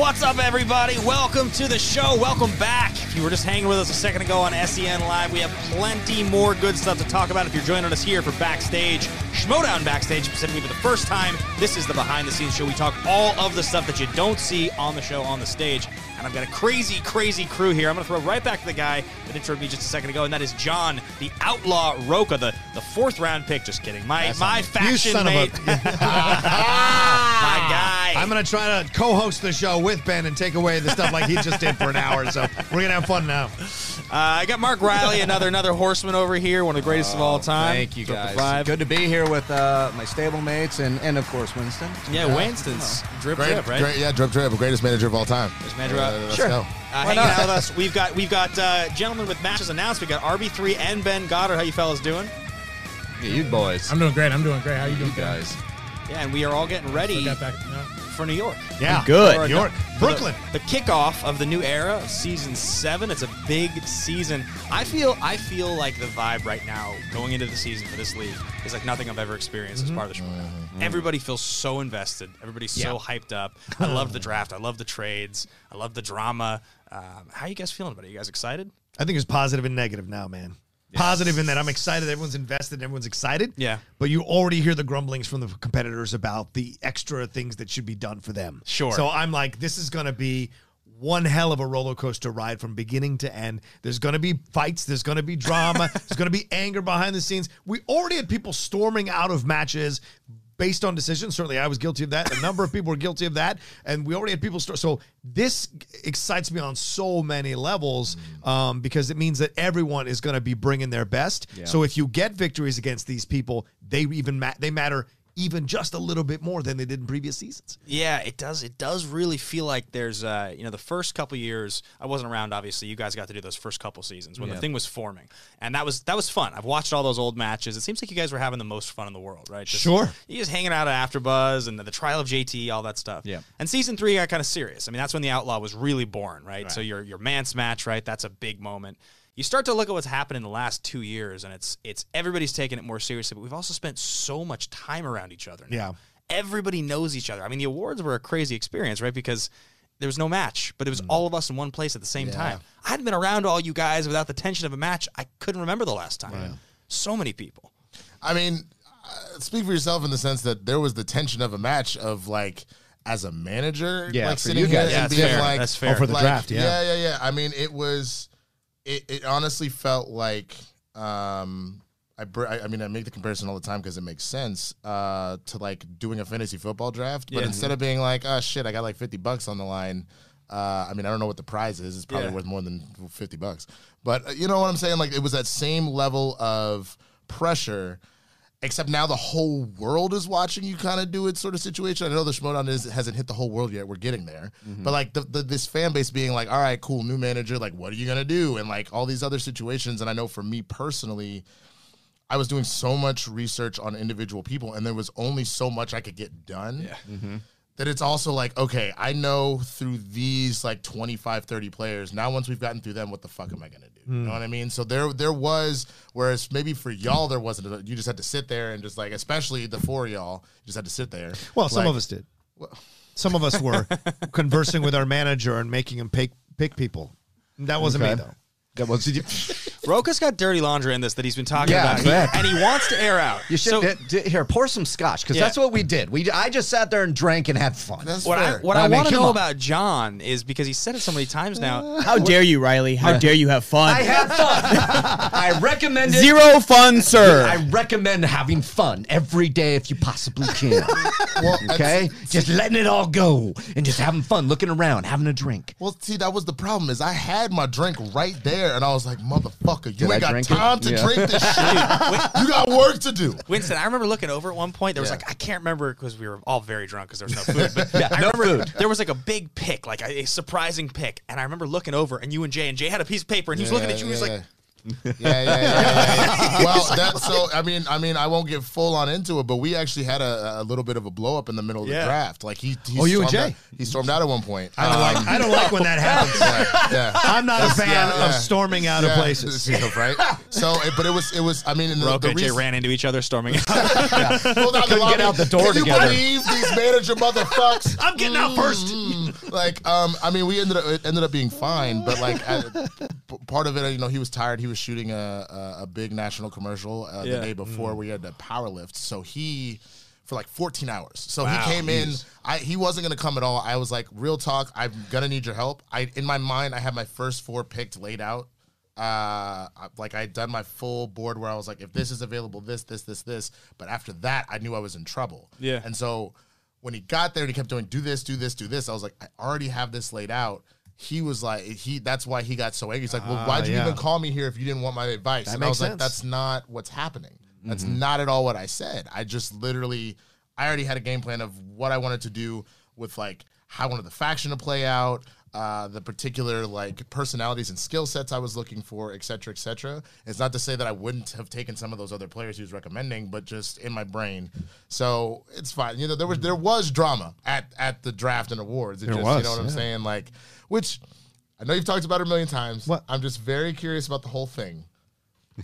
What's up, everybody? Welcome to the show. Welcome back. If you were just hanging with us a second ago on SEN Live, we have plenty more good stuff to talk about. If you're joining us here for Backstage, Schmodown Backstage, specifically for the first time, this is the behind the scenes show. We talk all of the stuff that you don't see on the show on the stage. And I've got a crazy, crazy crew here. I'm going to throw right back to the guy that introed me just a second ago, and that is John, the Outlaw Rocha, the, the fourth round pick. Just kidding. My That's my faction you son mate. Of a, my guy. I'm gonna try to co-host the show with Ben and take away the stuff like he just did for an hour. So we're gonna have fun now. Uh, I got Mark Riley, another another horseman over here, one of the greatest of all time. Thank you Drop guys. vibe. Good to be here with uh, my stablemates and, and of course Winston. Yeah, Winston's drip Great, drip, right? great, yeah, drip drip, greatest manager of all time. There's manager out. let's Sure. go. Uh, hanging out with us, we've got we've got uh, gentlemen with matches announced. We got RB3 and Ben Goddard. How you fellas doing? Yeah, you boys. I'm doing great. I'm doing great. How you you doing, guys. Yeah, and we are all getting ready Got back, you know. For New York. Yeah, Good. New York, Brooklyn. The, the kickoff of the new era, of season seven. It's a big season. I feel I feel like the vibe right now going into the season for this league is like nothing I've ever experienced as mm-hmm. part of the show. Mm-hmm. Mm-hmm. Everybody feels so invested. Everybody's so hyped up. I love the draft. I love the trades. I love the drama. Um, how you guys feeling about it? You guys excited? I think it's positive and negative now, man. Positive in that I'm excited. Everyone's invested. Everyone's excited. Yeah. But you already hear the grumblings from the competitors about the extra things that should be done for them. Sure. So I'm like, this is going to be one hell of a roller coaster ride from beginning to end. There's going to be fights. There's going to be drama. there's going to be anger behind the scenes. We already had people storming out of matches based on decisions. Certainly, I was guilty of that. A number of people were guilty of that, and we already had people. St- so this excites me on so many levels um, because it means that everyone is going to be bringing their best. So if you get victories against these people, they even ma- they matter even just a little bit more than they did in previous seasons. Yeah, it does. It does really feel like there's, uh, you know, the first couple years. I wasn't around. Obviously, you guys got to do those first couple seasons when the thing was forming, and that was that was fun. I've watched all those old matches. It seems like you guys were having the most fun in the world, right? Just, Sure. You just hanging out at AfterBuzz and the, the trial of JT, all that stuff. Yeah. And season three got kind of serious. I mean, that's when the Outlaw was really born, right? So your your Mance match, right? That's a big moment. You start to look at what's happened in the last two years, and it's it's everybody's taking it more seriously. But we've also spent so much time around each other. Now Yeah. everybody knows each other. I mean, the awards were a crazy experience, right? Because there was no match, but it was all of us in one place at the same time. I hadn't been around all you guys without the tension of a match. I couldn't remember the last time. So many people. I mean, uh, speak for yourself in the sense that there was the tension of a match of like as a manager, Yeah, like for sitting you here guys. Yeah, and that's being fair. like, That's fair. Oh, for the like, draft, yeah. yeah, yeah, yeah. I mean, it was, it, it honestly felt like, um, I, br- I mean, I make the comparison all the time because it makes sense uh, to like doing a fantasy football draft, but Yeah. instead of being like, oh shit, I got like fifty bucks on the line. Uh, I mean, I don't know what the prize is. It's probably Yeah. worth more than fifty bucks, but uh, you know what I'm saying? Like, it was that same level of pressure except now the whole world is watching you kind of do it sort of situation. I know the Schmodown is hasn't hit the whole world yet. We're getting there, mm-hmm. but like the, the this fan base being like, all right, cool, new manager, like what are you gonna do, and like all these other situations. And I know for me personally. I was doing so much research on individual people, and there was only so much I could get done. Mm-hmm. That it's also like, okay, I know through these like 25, 30 players, now once we've gotten through them, what the fuck am I gonna do? You know what I mean? So there there was whereas maybe for y'all there wasn't you just had to sit there and just like especially the four of y'all, you just had to sit there. Well, some Like, of us did. Some of us were conversing with our manager and making him pick pick people. That wasn't me though. That was Rocha's got dirty laundry in this that he's been talking Yeah, about, go and he wants to air out. You should So- d- d- here pour some scotch because Yeah. that's what we did. We I just sat there and drank and had fun. That's What I, what I I, mean, want to know on. about John is because he said it so many times now. Uh, How dare you, Riley? How dare you have fun? I had fun. I recommend it. Zero fun, sir. I recommend having fun every day if you possibly can. well, Okay, that's- just letting it all go and just having fun, looking around, having a drink. Well, see, that was the problem. Is I had my drink right there, and I was like, "Motherfucker, you Did I ain't got drink it? time to Yeah. drink this shit. you got work to do." Winston, I remember looking over at one point. There was Yeah. like I can't remember because we were all very drunk because there was no food. But Yeah, I no remember food. there was like a big pick, like a, a surprising pick, and I remember looking over and you and Jay and Jay had a piece of paper and he was looking at you. He was like, yeah, yeah, yeah, yeah, yeah. well, that so I mean, I mean, I won't get full on into it, but we actually had a, a little bit of a blow up in the middle of the Yeah. draft. Like he, he Oh, you and Jay? out- he stormed out at one point. I don't like um, I don't like when that happens. yeah. I'm not a fan yeah, of yeah. storming out of Yeah, places. right? So, it- but it was, it was. I mean, and the, Rocha the and Jay reason, ran into each other, storming out. Pulled out the Couldn't get lobby. out the door Can together. you believe these manager motherfucks? I'm getting out first. Mm-hmm. Mm. like, um, I mean, we ended up it ended up being fine, but like, at, p- part of it, you know, he was tired. He was shooting a a, a big national commercial uh, Yeah. the day before we had to power lift, so he. For like 14 hours, so Wow. he came in. I he wasn't gonna come at all. I was like, real talk. I'm gonna need your help. I in my mind, I had my first four picked laid out uh I- like i had done my full board where i was like if this is available this this this this but after that i knew i was in trouble Yeah. and so when he got there and he kept doing do this do this do this. I was like i already have this laid out. He was like he that's why he got so angry. He's like well why'd you ah, yeah. even call me here if you didn't want my advice? That and i makes was like sense. that's not what's happening. That's mm-hmm. not at all what i said. I just literally i already had a game plan of what i wanted to do with like how i wanted the faction to play out uh, the particular like personalities and skill sets I was looking for, et cetera, et cetera. It's not to say that I wouldn't have taken some of those other players he was recommending, but just in my brain. So it's fine. You know, there was there was drama at at the draft and awards. It There just, was, you know what I'm saying? Like, which I know you've talked about it a million times. What? I'm just very curious about the whole thing.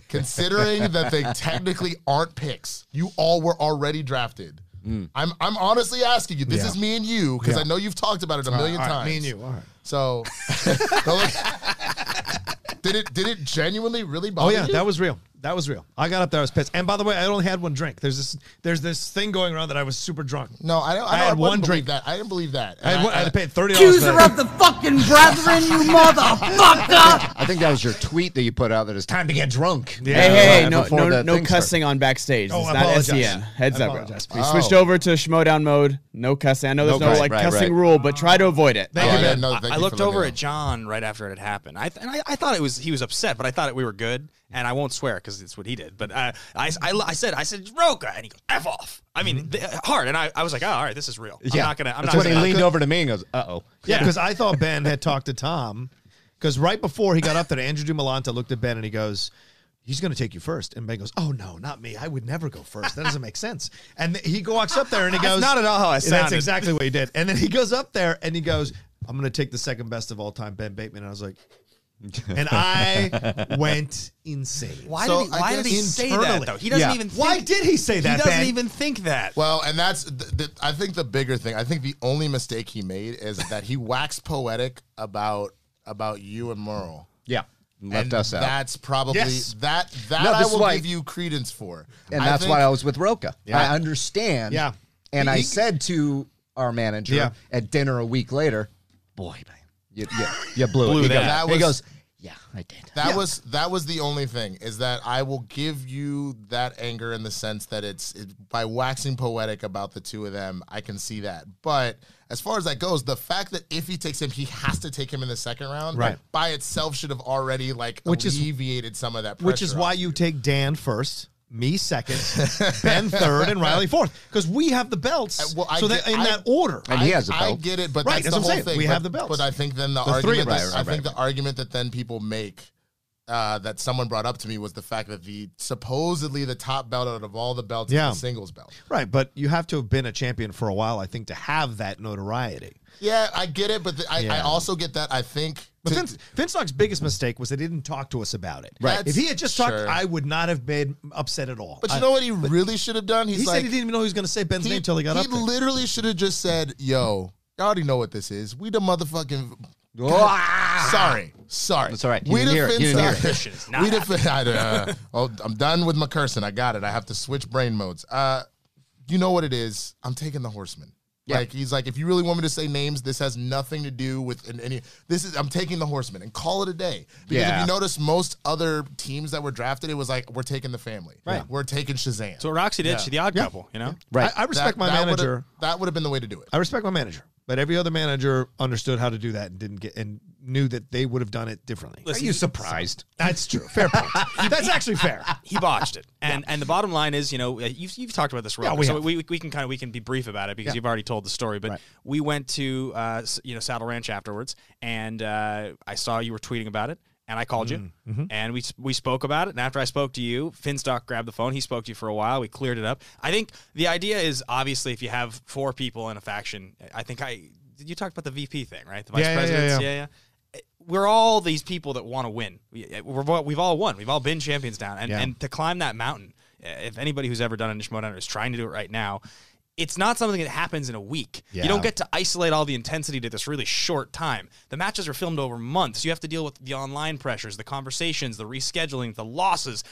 Considering that they technically aren't picks, you all were already drafted. Mm. I'm I'm honestly asking you. This Yeah. is me and you because Yeah. I know you've talked about it a million All right, times. me and you. All right. So, don't look- did it did it genuinely really bother Oh yeah, you? that was real. That was real. I got up there, I was pissed. And by the way, I only had one drink. There's this there's this thing going around that I was super drunk. no. I don't. I, I had I one drink. That I didn't believe that. I had, And one- I had to pay thirty Accuser dollars. of the fucking brethren, you motherfucker! I think that was your tweet that you put out that it's time to get drunk. Yeah. Hey, hey, hey, no, no, no thing started. cussing on backstage. Oh, it's I not apologize. SEN. Heads I up, bro. apologize. We switched Oh. over to Schmodown mode. No cussing. I know there's No no, cuss- like right, cussing right. rule, but try to avoid it. Thank Oh, you, yeah, Ben. no, thank I you looked for letting over at John right after it had happened. I and I, I thought it was he was upset, but I thought we were good. And I won't swear because it's what he did. But uh, I, I, I said I said Rocha, and he goes f off. I mean th- hard, and I, I was like, oh, all right, this is real. I'm Yeah. not gonna. I'm That's not when gonna. he leaned over to me and goes, "Uh oh." Yeah, because I thought Ben had talked to Tom. Because right before he got up there, Andrew Dumalanta looked at Ben and he goes, He's going to take you first. And Ben goes, Oh, no, not me. I would never go first. That doesn't make sense. And th- he walks up there and he That's goes, not at all how I sounded." That's exactly what he did. And then he goes up there and he goes, I'm going to take the second best of all time, Ben Bateman. And I was like, and I went insane. Why So, did he, I why did he say that internally- though? He doesn't Yeah. even. Think, Why did he say that, He doesn't Ben? even think that. Well, and that's th- th- I think the bigger thing. I think the only mistake he made is that he waxed poetic about about you and Murrell. Yeah, left and us out, That's probably Yes. that that No, I this is will why- give you credence for. and I that's think- why I was with Rocha. Yeah. I understand. Yeah. and He- I he- said to our manager Yeah. at dinner a week later, "Boy, man, you, you, you blew, Blew it." He goes, That he goes, "Yeah, I did." That was that was the only thing is that I will give you that anger in the sense that it's it, by waxing poetic about the two of them, I can see that. But as far as that goes, the fact that if he takes him, he has to take him in the second round, Right. By itself, should have already like Which is- alleviated some of that. Pressure Which is why off you take Dan first me second, Ben third, and Riley fourth because we have the belts. Uh, well, I so get- that in I- that order. And he has a belt. I get it, but Right, that's that's the whole saying. thing. We but, have the belts. But I think then the, The three argument, of us. that, I think right, the argument that then people make uh, that someone brought up to me was the fact that the supposedly the top belt out of all the belts Yeah. is the singles belt. Right, but you have to have been a champion for a while, I think, to have that notoriety. Yeah, I get it, but the, I, I also get that. I think But to- Vince, Vince biggest mistake was they didn't talk to us about it. Right. If he had just talked, Sure. I would not have been upset at all. But you I- know what he really should have done? He's he like, said he didn't even know he was going to say Ben's name until he got he up there. literally should have just said, "Yo, I already know what this is. We the motherfucking." Sorry, sorry. That's all right. You We didn't the hear it. You didn't hear it. Finstock- We the Fin- I, uh, oh, I'm done with my cursing. I got it. I have to switch brain modes. Uh, you know what it is? I'm taking the horseman. Like he's like, if you really want me to say names, this has nothing to do with an- any. This is I'm taking the horseman and call it a day. Because Yeah. if you notice, most other teams that were drafted, it was like we're taking the family. Right. We're taking Shazam. So what Roxy did, she the odd couple, you know? Right. I, I respect my That- that would've- manager. That would have been the way to do it. I respect my manager, but every other manager understood how to do that and didn't get and knew that they would have done it differently. Listen, Are you surprised? That's true. Fair point. That's actually fair. he botched it. And and the bottom line is, you know, uh, you've, you've talked about this, Roper, we so have. we, we can kind of we can be brief about it because you've already told the story. But we went to uh, you know Saddle Ranch afterwards, and uh, I saw you were tweeting about it. And I called you, and we we spoke about it. And after I spoke to you, Finstock grabbed the phone. He spoke to you for a while. We cleared it up. I think the idea is obviously if you have four people in a faction, I think I did you talked about the VP thing, right? The vice Yeah, yeah, yeah, presidents, yeah. yeah, yeah we're all these people that want to win. We, we're, we've all won. We've all been champions down. And, Yeah. and to climb that mountain, uh, if anybody who's ever done a Nishimoto is trying to do it right now, it's not something that happens in a week. You don't get to isolate all the intensity to this really short time. The matches are filmed over months. You have to deal with the online pressures, the conversations, the rescheduling, the losses.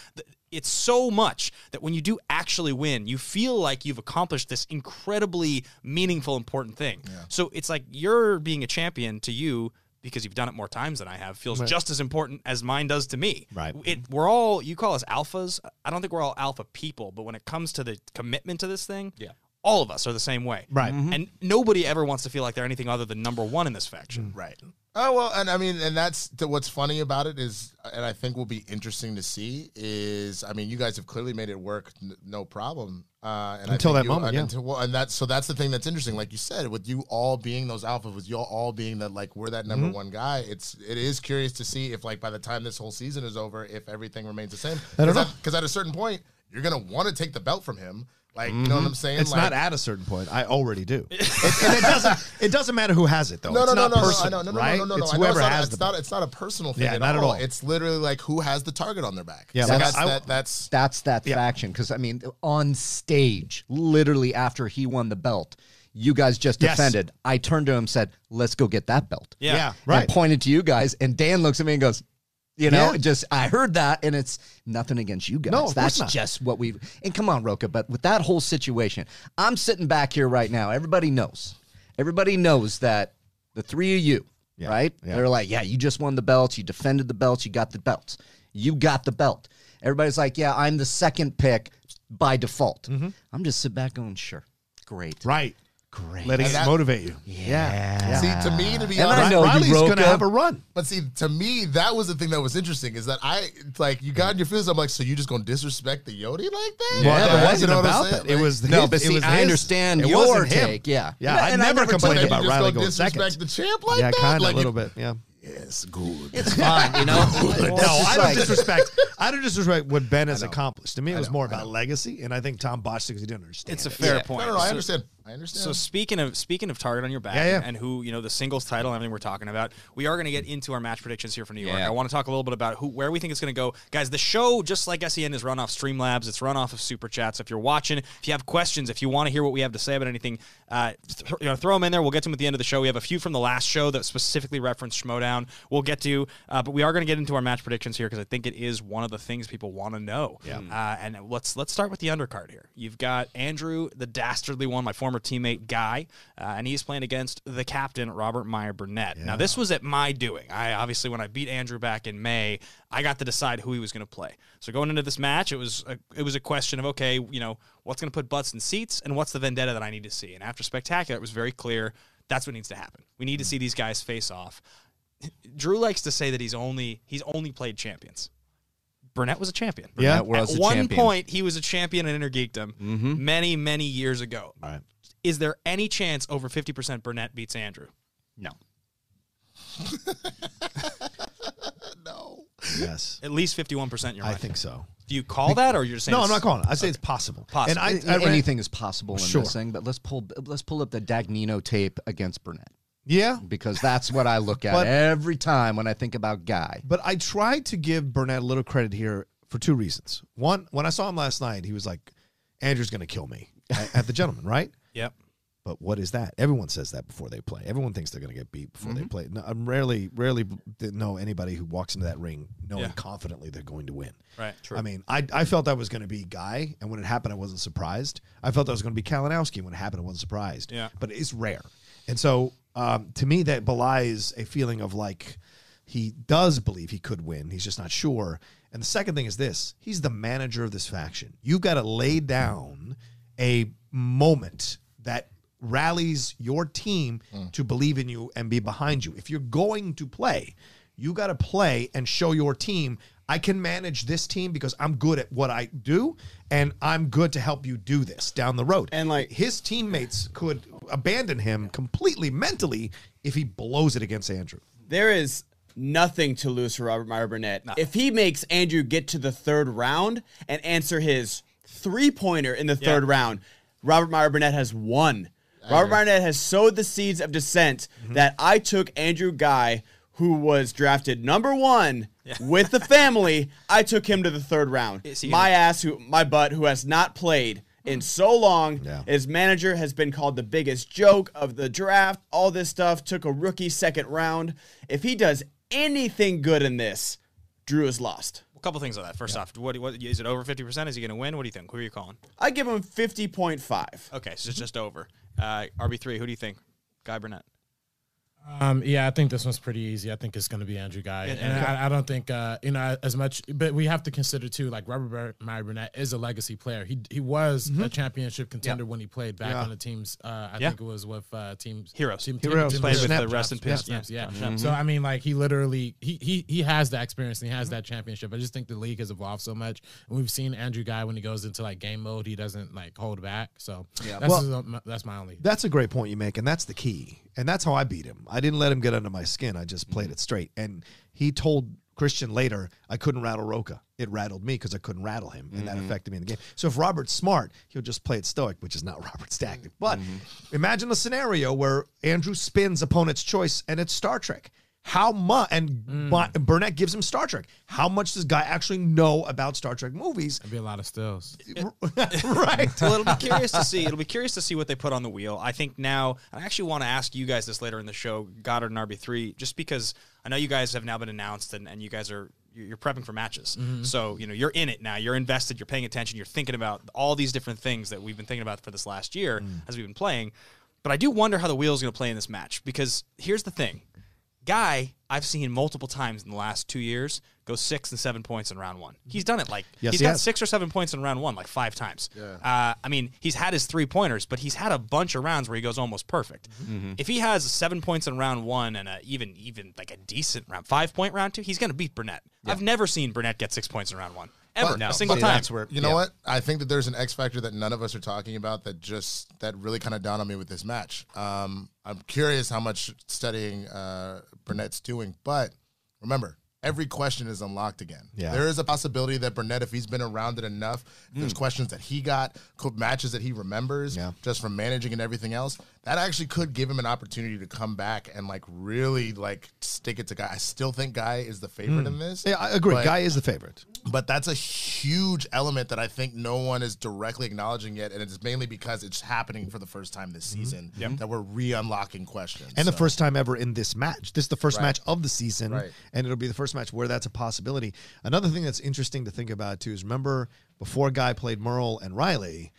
It's so much that when you do actually win, you feel like you've accomplished this incredibly meaningful, important thing. So it's like you're being a champion to you because you've done it more times than I have, feels just as important as mine does to me. Right. It, we're all, you call us alphas. I don't think we're all alpha people, but when it comes to the commitment to this thing, yeah. all of us are the same way. Right. And nobody ever wants to feel like they're anything other than number one in this faction. Right. Oh well, and I mean, and that's the, what's funny about it is, and I think will be interesting to see is, I mean, you guys have clearly made it work, n- no problem. Uh, and Until that you- moment, and yeah. Until, well, and that's so that's the thing that's interesting. Like you said, with you all being those alphas, with you all being that like we're that Mm-hmm. number one guy. It's it is curious to see if like by the time this whole season is over, if everything remains the same. I don't know. Because at a certain point, you're gonna want to take the belt from him. Like you know what I'm saying? Mm-hmm. It's like, not at a certain point. I already do. It- and it doesn't. It doesn't matter who has it though. No, it's no, not no, no, personal, no, no, no, right? no, no, no, It's whoever it's not, has it's the. not, it's not a personal thing Yeah, at not at all. all. It's literally like who has the target on their back. Yeah, So like, that's I- that. That's That's that Yeah. faction. Because I mean, on stage, literally after he won the belt, you guys just Yes. defended. I turned to him and said, "Let's go get that belt." Yeah. yeah, right. I pointed to you guys, and Dan looks at me and goes, "You know, Yeah. just I heard that, and it's nothing against you guys. No, That's just what we've. And come on, Rocha, but with that whole situation, I'm sitting back here right now. Everybody knows. Everybody knows that the three of you, Yeah, right? yeah. They're like, "Yeah, you just won the belts. You defended the belts. You got the belts. You got the belt." Everybody's like, "Yeah, I'm the second pick by default." Mm-hmm. I'm just sit back going, "Sure, great, Right. Great." Letting it that- motivate you. yeah. see to me to be And I know Riley's going to have a run. But see, to me, that was the thing that was interesting is that I like you got in your feelings. I'm like, so you just gonna disrespect the Yodi like that? Well, Like, it wasn't know I'm about saying? that. It was No, his- but it see, was I his- understand it your wasn't him. take. Yeah, Yeah, And I and never complained about you Riley go going disrespect second. the champ like yeah, that? kind of a little bit. Yeah. Yes, good. It's fine, you know. No, I don't disrespect. I don't disrespect what Ben has accomplished. To me, it was more about legacy, and I think Tom botched it because he didn't understand. It's a fair Yeah. point. No, no, no, I understand. I understand. So speaking of speaking of target on your back Yeah, yeah. and who you know the singles title and everything we're talking about, we are going to get into our match predictions here for New York. Yeah. I want to talk a little bit about who where we think it's going to go, guys. The show, just like SEN, is run off Streamlabs. It's run off of Super Chats. If you're watching, if you have questions, if you want to hear what we have to say about anything, uh, th- you know, throw them in there. We'll get to them at the end of the show. We have a few from the last show that specifically reference Schmodown. We'll get to, uh, but we are going to get into our match predictions here because I think it is one of the things people want to know. Yeah. Uh, and let's let's start with the undercard here. You've got Andrew, the dastardly one, my former teammate Guy, uh, and he's playing against the captain Robert Meyer Burnett. Now this was at my doing. I obviously when I beat Andrew back in May, I got to decide who he was going to play. So going into this match, it was a, it was a question of okay, you know, what's going to put butts in seats and what's the vendetta that I need to see. And after spectacular, it was very clear that's what needs to happen. We need to see these guys face off. Drew likes to say that he's only he's only played champions. Burnett was a champion. Yeah. Was At a one champion. point, he was a champion in Intergeekdom many, many years ago. All right. Is there any chance over 50% Burnett beats Andrew? No. No. Yes. At least 51% in your I mind. think so. Do you call that or you're just saying No, I'm not calling it. I say it's possible. Possible. And I, I ran- Anything is possible in Sure. this thing, but let's pull let's pull up the Dagnino tape against Burnett Yeah. because that's what I look at But- every time when I think about Guy. But I try to give Burnett a little credit here for two reasons. One, when I saw him last night, he was like, Andrew's going to kill me at, at the gentleman, right? Yep. But what is that? Everyone says that before they play. Everyone thinks they're going to get beat before Mm-hmm. they play. No, I'm rarely, rarely know anybody who walks into that ring knowing Yeah. confidently they're going to win. Right. True. I mean, I, I felt that was going to be Guy, and when it happened, I wasn't surprised. I felt that was going to be Kalinowski. And when it happened, I wasn't surprised. Yeah. But it's rare. And so um, to me, that belies a feeling of like he does believe he could win. He's just not sure. And the second thing is this he's the manager of this faction. You've got to lay down a moment that rallies your team mm. to believe in you and be behind you. If you're going to play, you got to play and show your team I can manage this team because I'm good at what I do and I'm good to help you do this down the road. And, like- his teammates could abandon him completely mentally if he blows it against Andrew. There is nothing to lose for Robert Meyer Burnett. If he makes Andrew get to the third round and answer his three pointer in the third round, Robert Meyer Burnett has won. Robert Meyer Burnett has sowed the seeds of dissent that I took Andrew Guy, who was drafted number one with the family. I took him to the third round. My ass, who my butt, who has not played in so long. Yeah. His manager has been called the biggest joke of the draft. All this stuff took a rookie second round. If he does anything good in this, Drew is lost. Couple things on that. First off, what, what is it over 50%? Is he going to win? What do you think? Who are you calling? I give him 50.5. Okay, so it's just over. Uh, RB3, who do you think? Guy Burnett. Um, yeah, I think this one's pretty easy. I think it's going to be Andrew Guy, and I, I don't think uh, you know as much. But we have to consider too, like Robert Meyer Burnett is a legacy player. He he was a championship contender when he played back Yeah. on the teams. Uh, I Mm-hmm. Yeah. think it was with uh, teams Heroes. Team, Heroes. team, Played with the Rest in. Peace. Snaps, yeah. Mm-hmm. So I mean, like he literally he he he has the experience and he has that championship. I just think the league has evolved so much, and we've seen Andrew Guy when he goes into like game mode, he doesn't like hold back. So that's Well- his- that's my only. That's a great point you make, and that's the key. And that's how I beat him. I didn't let him get under my skin. I just played mm-hmm. it straight. And he told Christian later, I couldn't rattle Rocha. It rattled me because I couldn't rattle him, and that mm-hmm. affected me in the game. So if Robert's smart, he'll just play it stoic, which is not Robert's tactic. But mm-hmm. imagine a scenario where Andrew spins opponent's choice, and it's Star Trek. How much? And mm. Bi- Burnett gives him Star Trek. How much does Guy actually know about Star Trek movies? There'd be a lot of stills. right. well, it'll be curious to see. It'll be curious to see what they put on the wheel. I think now, I actually want to ask you guys this later in the show, Goddard and RB3, just because I know you guys have now been announced and, and you guys are you're you're prepping for matches. Mm-hmm. So you know you're in it now. You're invested. You're paying attention. You're thinking about all these different things that we've been thinking about for this last year mm. as we've been playing. But I do wonder how the wheel is going to play in this match because here's the thing. Guy, I've seen multiple times in the last two years go six and seven points in round one. He's done it like Yes, he's he got has. six or seven points in round one like five times. Uh, I mean, he's had his three pointers, but he's had a bunch of rounds where he goes almost perfect. If he has seven points in round one and a, even even like a decent round five point round two, he's going to beat Burnett. I've never seen Burnett get six points in round one ever, But- a single but time. That's where You know what? I think that there's an X factor that none of us are talking about that just that really kind of dawned on me with this match. Um, I'm curious how much studying uh, Burnett's doing, but remember. Every question is unlocked again. Yeah. There is a possibility that Burnett, if he's been around it enough, if there's questions that he got, matches that he remembers, Yeah. just from managing and everything else, that actually could give him an opportunity to come back and like really like stick it to Guy. I still think Guy is the favorite in hmm. this. Yeah, I agree. but- Guy is the favorite. but that's a huge element that I think no one is directly acknowledging yet, and it's mainly because it's happening for the first time this mm-hmm. season that we're re-unlocking questions. and the first time ever in this match. This is the first Right. match of the season, Right. and it'll be the first match where that's a possibility. Another thing that's interesting to think about too is remember before Guy played Murrell and Riley,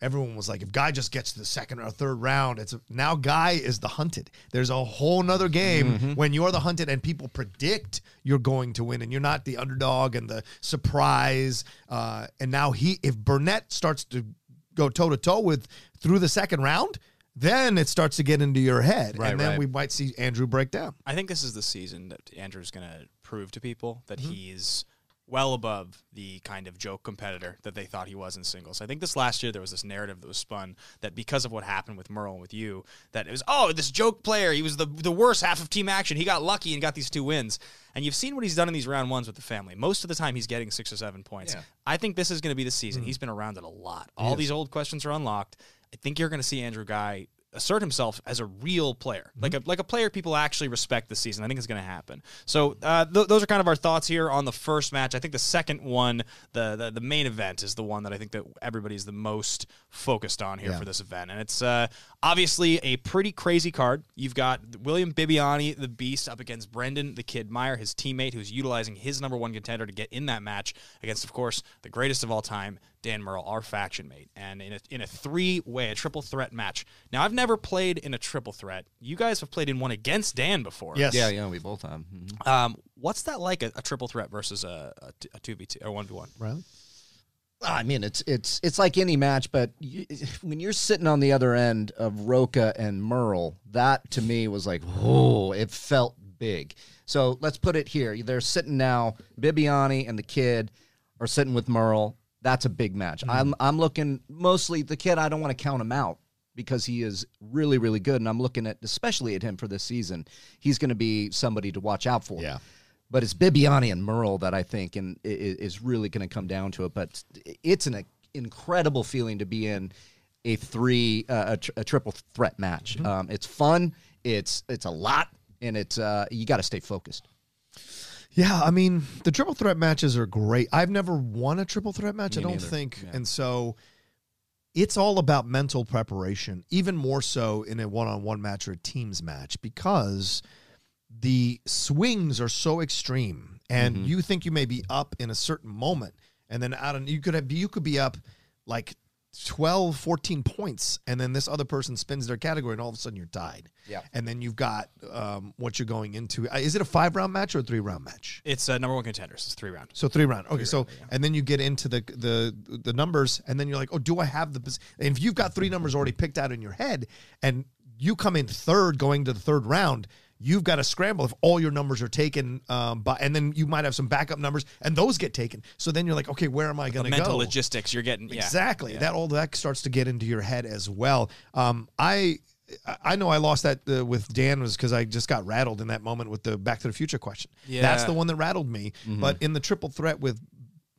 everyone was like, if Guy just gets to the second or third round, it's now Guy is the hunted. There's a whole nother game when you're the hunted and people predict you're going to win, and you're not the underdog and the surprise. Uh, and now he, if Burnett starts to go toe to toe with through the second round. Then it starts to get into your head, Right, and then right. we might see Andrew break down. I think this is the season that Andrew's going to prove to people that Mm-hmm. he's well above the kind of joke competitor that they thought he was in singles. I think this last year there was this narrative that was spun that because of what happened with Murrell and with you, that it was oh this joke player, he was the the worst half of team action. He got lucky and got these two wins. And you've seen what he's done in these round ones with the family. Most of the time he's getting six or seven points. Yeah. I think this is going to be the season. Mm-hmm. He's been around it a lot. All these old questions are unlocked. I think you're going to see Andrew Guy assert himself as a real player, like a like a player people actually respect this season. I think it's going to happen. So uh, th- those are kind of our thoughts here on the first match. I think the second one, the, the the main event, is the one that I think that everybody's the most focused on here for this event, and it's uh, obviously a pretty crazy card. You've got William Bibbiani, the Beast, up against Brendan the Kid Meyer, his teammate, who's utilizing his number one contender to get in that match against, of course, the greatest of all time, Dan Murrell, our faction mate, and in a, in a three way, a triple threat match. Now, I've never played in a triple threat. You guys have played in one against Dan before. Yes. Yeah, yeah, we both have. Mhm. Um, what's that like, a, a triple threat versus a 2v2 or 1v1? Riley? I mean, it's it's it's like any match, but you, when you're sitting on the other end of Rocha and Murrell, that to me was like, oh, it felt big. So let's put it here. They're sitting now. Bibbiani and the kid are sitting with Murrell. That's a big match. I'm I'm looking mostly the kid. I don't want to count him out because he is really really good, and I'm looking at especially at him for this season. He's going to be somebody to watch out for. Yeah. But it's Bibbiani and Murrell that I think and is really going to come down to it. But it's an incredible feeling to be in a three uh, a, tr- a triple threat match. Um, it's fun. It's it's a lot, and it's uh, you got to stay focused. Yeah, I mean, the triple threat matches are great. I've never won a triple threat match, Me I don't neither. think. Yeah. And so it's all about mental preparation, even more so in a one on one match or a teams match, because the swings are so extreme and Mm-hmm. you think you may be up in a certain moment and then out of you could have you could be up like 12 14 points and then this other person spins their category and all of a sudden you're tied Yeah. and then you've got um, what you're going into uh, is it a five round match or a three round match It's uh, number one contenders. It's three round. so three round. Okay, so and then you get into the the the numbers, and then you're like, oh, do I have the? pos- And if you've got three numbers already picked out in your head, and you come in third going to the third round, you've got to scramble if all your numbers are taken. Um, by and then you might have some backup numbers, and those get taken. So then you're like, okay, where am I going to go? Mental logistics. You're getting yeah. Exactly. That all that starts to get into your head as well. Um, I I know I lost that uh, with Dan was because I just got rattled in that moment with the Back to the Future question. Yeah. That's the one that rattled me. But in the triple threat with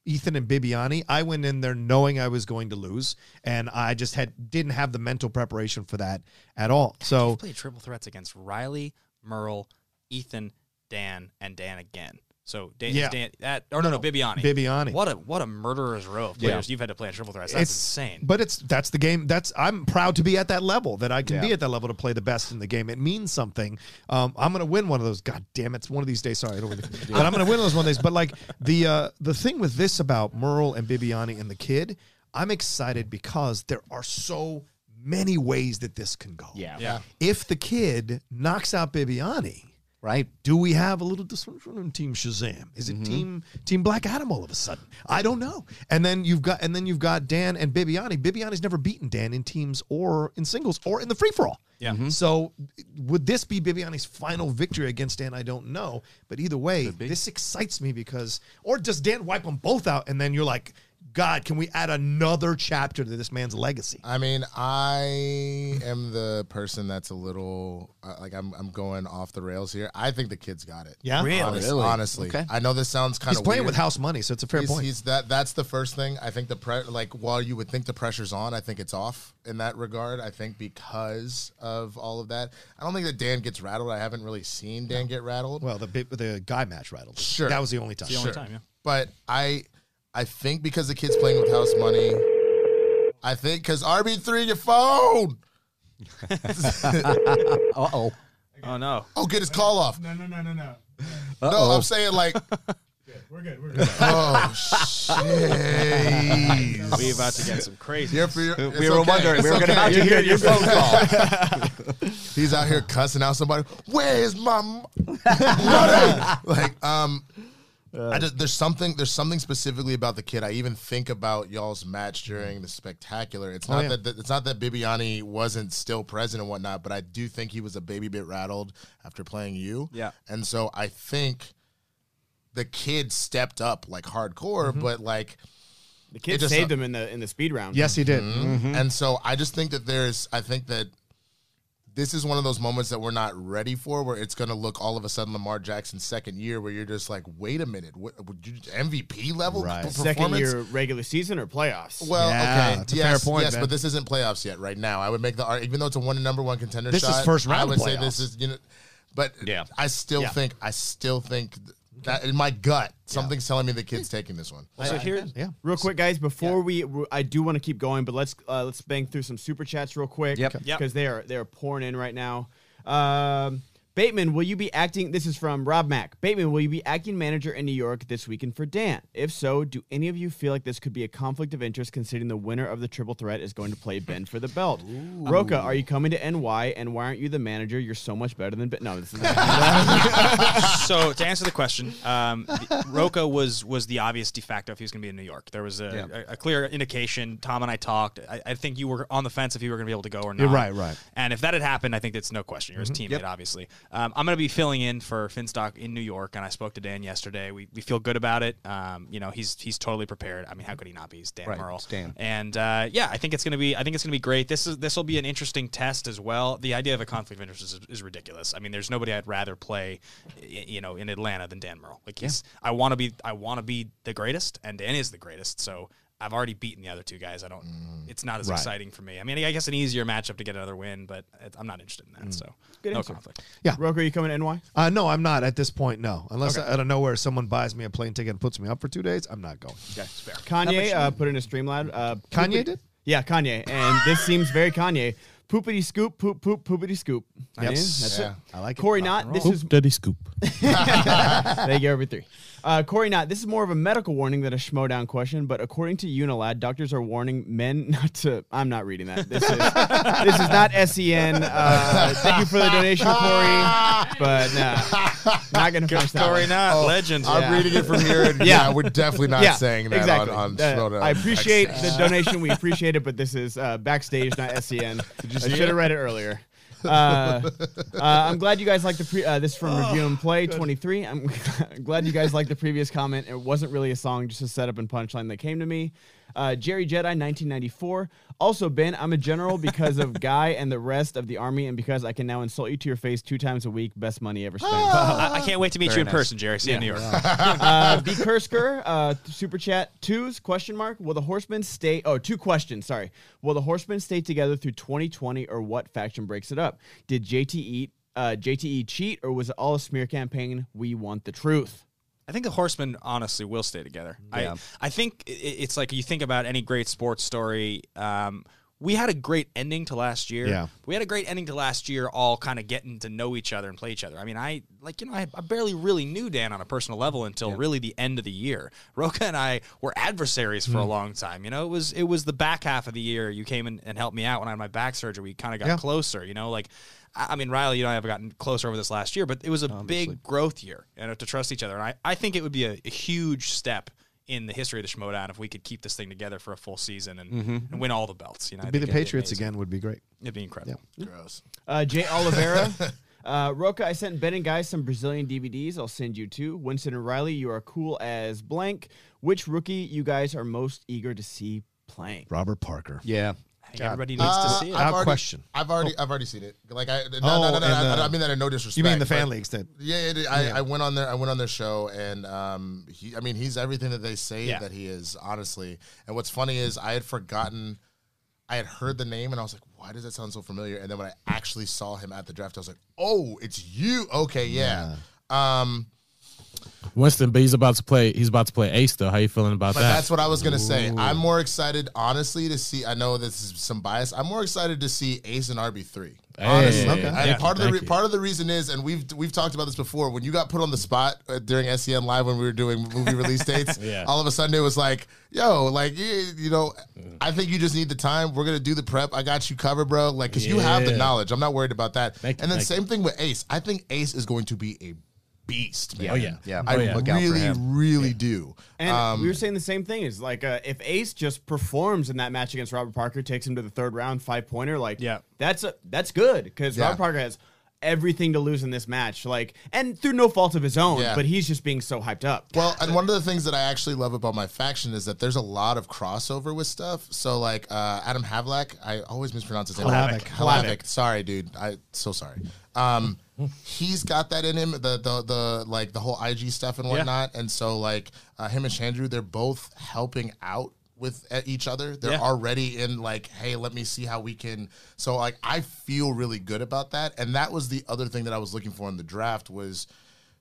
Ethan and Bibbiani, I went in there knowing I was going to lose, and I just had didn't have the mental preparation for that at all. So played triple threats against Riley, Murrell, Ethan, Dan, and Dan again. So Dan, Yeah. Dan that or no no Bibbiani. Bibbiani. What a what a murderer's row of players you've had to play in triple threats. That's insane. But it's that's the game. That's I'm proud to be at that level. That I can be at that level to play the best in the game. It means something. Um, I'm gonna win one of those. God damn it! It's one of these days. Sorry, I don't really. but I'm gonna win those one of these. But like the uh, the thing with this about Murrell and Bibbiani and the kid, I'm excited because there are so many ways that this can go. Yeah. yeah. If the kid knocks out Bibbiani. Right. Do we have a little dysfunction in Team Shazam? Is it mm-hmm. Team Team Black Adam all of a sudden? I don't know. And then you've got and then you've got Dan and Bibbiani. Bibbiani's never beaten Dan in teams or in singles or in the free for all. Yeah. Mm-hmm. So would this be Bibbiani's final victory against Dan? I don't know. But either way, this excites me because or does Dan wipe them both out and then you're like, God, can we add another chapter to this man's legacy? I mean, I am the person that's a little uh, like I'm. I'm going off the rails here. I think the kid's got it. Yeah? Really? Honest- Really? honestly. Okay. I know this sounds kind He's of playing weird. with house money, so it's a fair he's, point. he's that. That's the first thing. I think the pre like while you would think the pressure's on, I think it's off in that regard. I think because of all of that, I don't think that Dan gets rattled. I haven't really seen Dan get rattled. well, the the guy match rattled. Sure. That was the only time. the only time, yeah. But I, I think because the kid's playing with house money, I think because RB three your phone. Uh oh. Oh no. Oh, get his call off. No, no, no, no, no. No, I'm saying like, We're good. We're good. oh shit. We about to get some crazy. You're for your, We were okay. wondering. We were okay. about to hear your phone call. He's out here cussing out somebody. Where's my m- money? like, um, I just there's something there's something specifically about the kid. I even think about y'all's match during the spectacular. It's oh, not yeah. that, that it's not that Bibbiani wasn't still present and whatnot, but I do think he was a baby bit rattled after playing you. Yeah. and so I think the kid stepped up like hardcore, mm-hmm. but like The kid just- saved uh, him in the in the speed round. Yes, he did. Mm-hmm. mm-hmm. And so I just think that there's, I think that this is one of those moments that we're not ready for, where it's going to look all of a sudden Lamar Jackson's second year, where you're just like, wait a minute, what, would you, MVP level Right. p- Second year regular season or playoffs? Well, Yeah, okay, yes, fair point, yes, man. but this isn't playoffs yet. Right now, I would make the ar- even though it's a one number one contender. This is shot, first I round would say this is you know, but Yeah. I still Yeah. think I still think that in my gut something's telling me the kid's taking this one. So here, Yeah. Real quick, guys, before we, I do want to keep going, but let's uh, let's bang through some super chats real quick. Yep. Yep. Because they are they are pouring in right now. Um, Bateman, will you be acting? This is from Rob Mack. Bateman, will you be acting manager in New York this weekend for Dan? If so, do any of you feel like this could be a conflict of interest, considering the winner of the triple threat is going to play Ben for the belt? Rocha, are you coming to NY? And why aren't you the manager? You're so much better than Ben. No, this is so to answer the question, um, Rocha was was the obvious de facto if he was going to be in New York. There was a, Yeah. a, a clear indication. Tom and I talked. I, I think you were on the fence if you were going to be able to go or not. You're right, right. And if that had happened, I think that's no question. You're his teammate, obviously. Um, I'm going to be filling in for Finstock in New York, and I spoke to Dan yesterday. We, we feel good about it. Um, you know, he's he's totally prepared. I mean, how could he not be? He's Dan Right, Murrell. Dan. And uh, yeah, I think it's going to be I think it's going to be great. This is this will be an interesting test as well. The idea of a conflict of interest is, is ridiculous. I mean, there's nobody I'd rather play, you know, in Atlanta than Dan Murrell. Like he's I want to be I want to be the greatest, and Dan is the greatest. So. I've already beaten the other two guys. I don't. It's not as Right. exciting for me. I mean, I guess an easier matchup to get another win, but it, I'm not interested in that. So Good no answer. conflict. Yeah. Rocha, are you coming to NY? Uh, no, I'm not at this point. No, unless out of nowhere someone buys me a plane ticket and puts me up for two days, I'm not going. Okay, fair. Kanye uh, put in a Streamlab. Uh, Kanye did? Yeah, Kanye. And this seems very Kanye. Poopity scoop, poop, poop, poopity scoop. I Yep. mean, that's Yeah. it. I like it. Corey Rock Knott, this roll. is Daddy scoop. Thank you, RB3. Uh, Corey Knott, this is more of a medical warning than a schmodown question, but according to Unilad, doctors are warning men not to. I'm not reading that. This is this is not SEN. Uh, thank you for the donation, Corey. But nah, not gonna finish that. Corey one. Knott, legend. I'm Yeah. reading it from here. And yeah. Yeah. we're definitely not yeah, saying that exactly. on, on Uh, I appreciate the donation. We appreciate it, but this is uh, backstage, not SEN. I should have read it earlier. Uh, uh, I'm glad you guys like the pre- uh, this from Review and Play 23. I'm glad you guys liked the previous comment. It wasn't really a song, just a setup and punchline that came to me. Uh, Jerry Jedi 1994. Also, Ben, I'm a general because of Guy and the rest of the army, and because I can now insult you to your face two times a week. Best money ever spent. I, I can't wait to meet you in nice. person, Jerry. See you in New York. Uh, B. Kursker, uh, super chat twos question mark. Will the Horsemen stay? Oh, two questions. Sorry. Will the Horsemen stay together through 2020, or what faction breaks it up? Did JT eat? Uh, JTE cheat, or was it all a smear campaign? We want the truth. I think the Horsemen honestly will stay together. Yeah. I I think it's like you think about any great sports story. Um, we had a great ending to last year. Yeah. we had a great ending to last year, all kind of getting to know each other and play each other. I mean, I like you know I, I barely really knew Dan on a personal level until really the end of the year. Rocha and I were adversaries for a long time. You know, it was it was the back half of the year. You came in and helped me out when I had my back surgery. We kind of got Yeah. closer. You know, like. I I mean, Riley, you and I have gotten closer over this last year, but it was a big growth year, you know, to trust each other. And I, I think it would be a, a huge step in the history of the Schmodown if we could keep this thing together for a full season and, and win all the belts. You know, I Be the Patriots amazing. again would be great. It'd be incredible. Gross. Uh, Jay Oliveira. Uh, Rocha, I sent Ben and Guy some Brazilian DVDs. I'll send you two. Winston and Riley, you are cool as blank. Which rookie you guys are most eager to see playing? Robert Parker. Yeah. I think everybody needs to Uh, see it. I've Without already- question. I've already, I've already seen it. Like I, no, Oh, no, no, no, and I, the- I mean that in no disrespect. You mean the but- fan leagues that? Yeah, it, I, I went on there. I went on their show, and um, he, I mean, he's everything that they say Yeah. that he is, honestly. And what's funny is I had forgotten, I had heard the name, and I was like, why does that sound so familiar? And then when I actually saw him at the draft, I was like, oh, it's you. Okay, yeah. Um, Winston, but he's about to play. He's about to play Ace though. How you feeling about But that? that's what I was gonna say. I'm more excited, honestly, to see. I know this is some bias. I'm more excited to see Ace and RB three. Honestly, okay. and Yeah, part of the re- part of the reason is, and we've we've talked about this before. When you got put on the spot uh, during SEN Live when we were doing movie release dates, Yeah. all of a sudden it was like, "Yo, like you, you know, I think you just need the time. We're gonna do the prep. I got you covered, bro. Like, cause you have the knowledge. I'm not worried about that. Thank you, and then thank same thing with Ace. I think Ace is going to be a beast. Man. Oh, yeah. Yeah. I Oh, yeah. Look out for really, him. really do. And Um, we were saying the same thing is like uh, if Ace just performs in that match against Robert Parker, takes him to the third round, five pointer, like Yeah. that's a, that's good because Yeah. Robert Parker has everything to lose in this match, like, and through no fault of his own, Yeah. but he's just being so hyped up. Well, and one of the things that I actually love about my faction is that there's a lot of crossover with stuff. So, like uh, Adam Havlak, I always mispronounce his name. Hlavik. Hlavik. Sorry, dude. I so sorry. Um, he's got that in him. The the the like the whole IG stuff and whatnot. And so, like uh, him and Jandreau, they're both helping out with each other. They're Yeah. already in like, hey, let me see how we can. So, like, I feel really good about that. And that was the other thing that I was looking for in the draft was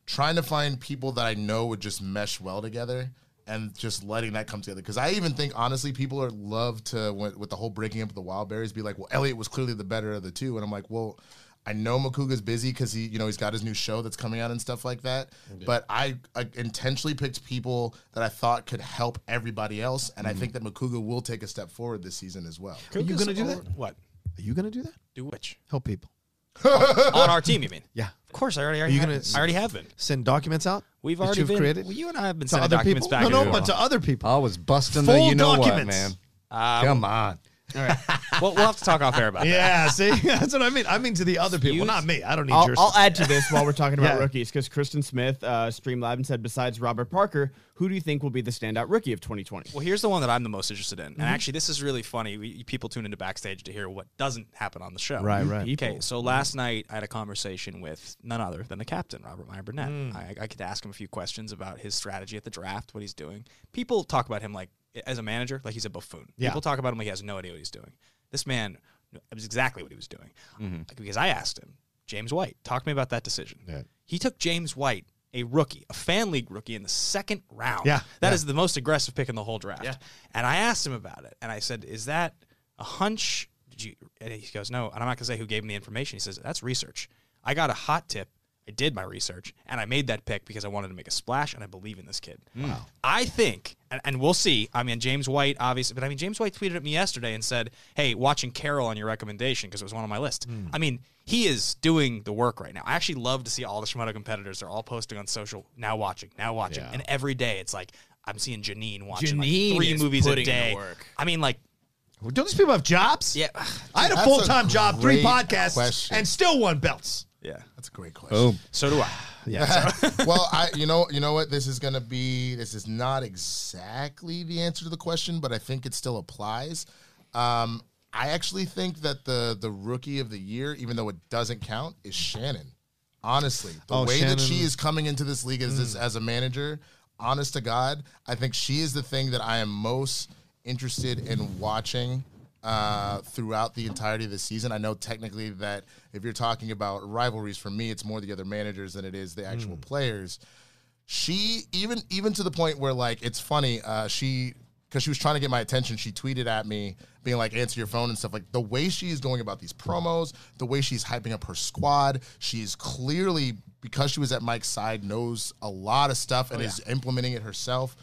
trying to find people that I know would just mesh well together and just letting that come together. Because I even think, honestly, people are love to, with, with the whole breaking up of the wild berries, be like, well, Elliot was clearly the better of the two. And I'm like, well, I know Macuga's busy because he, you know, he's got his new show that's coming out and stuff like that. But I, I intentionally picked people that I thought could help everybody else, and I think that Macuga will take a step forward this season as well. Are you going to do that? What? Are you going to do that? Do which? Help people. On our team, you mean? Yeah. Of course, I already, Are already you have gonna been. I already have been. send documents out? We've already you've been. created Well, you and I have been to sending other documents people. back. no, no, but to other people. I was busting Full the you know documents. what, man. Um, Come on. All right. well, we'll have to talk off air about that. Yeah, see, that's what I mean. I mean to the other people, Excuse- not me. I don't need I'll, yours. I'll add to this while we're talking about Yeah. rookies because Kristen Smith uh, streamed live and said, besides Robert Parker, who do you think will be the standout rookie of 2020? Well, here's the one that I'm the most interested in. And actually, this is really funny. We, people tune into backstage to hear what doesn't happen on the show. Right, right. Okay, so last night I had a conversation with none other than the captain, Robert Meyer Burnett. I, I could ask him a few questions about his strategy at the draft, what he's doing. People talk about him like, as a manager, like he's a buffoon. Yeah. People talk about him like he has no idea what he's doing. This man it was exactly what he was doing. Mm-hmm. Like, Because I asked him, James White, talk to me about that decision. Yeah. He took James White, a rookie, a fan league rookie, in the second round. Yeah, that yeah. is the most aggressive pick in the whole draft. Yeah. And I asked him about it, and I said, "Is that a hunch?" Did you? And he goes, "No." And I'm not gonna say who gave him the information. He says, "That's research. I got a hot tip. I did my research, and I made that pick because I wanted to make a splash, and I believe in this kid. Hmm. Wow. I think, and, and we'll see. I mean, James White, obviously, but I mean, James White tweeted at me yesterday and said, "Hey, watching Carol on your recommendation because it was one on my list." Hmm. I mean. He is doing the work right now. I actually love to see all the Schmodown competitors. They're all posting on social, now watching, now watching. And every day it's like, I'm seeing Janine watching like, Janine three is movies a putting in day. work. I mean, like, Don't these people have jobs? yeah, I had a That's full time job, three great podcasts, question. and still won belts. Yeah. That's a great question. So do I. Yeah. well, I you know you know what this is gonna be. This is not exactly the answer to the question, but I think it still applies. Um, I actually think that the the rookie of the year, even though it doesn't count, is Shannon. Honestly, the Oh, way that she is coming into this league as as- as a manager, honest to God, I think she is the thing that I am most interested in watching uh, throughout the entirety of the season. I know technically that if you're talking about rivalries, for me, it's more the other managers than it is the actual players. She even even to the point where like it's funny. Uh, she because she was trying to get my attention. She tweeted at me, being like, "Answer your phone" and stuff. Like the way she is going about these promos, the way she's hyping up her squad. She's clearly because she was at Mike's side knows a lot of stuff and is implementing it herself.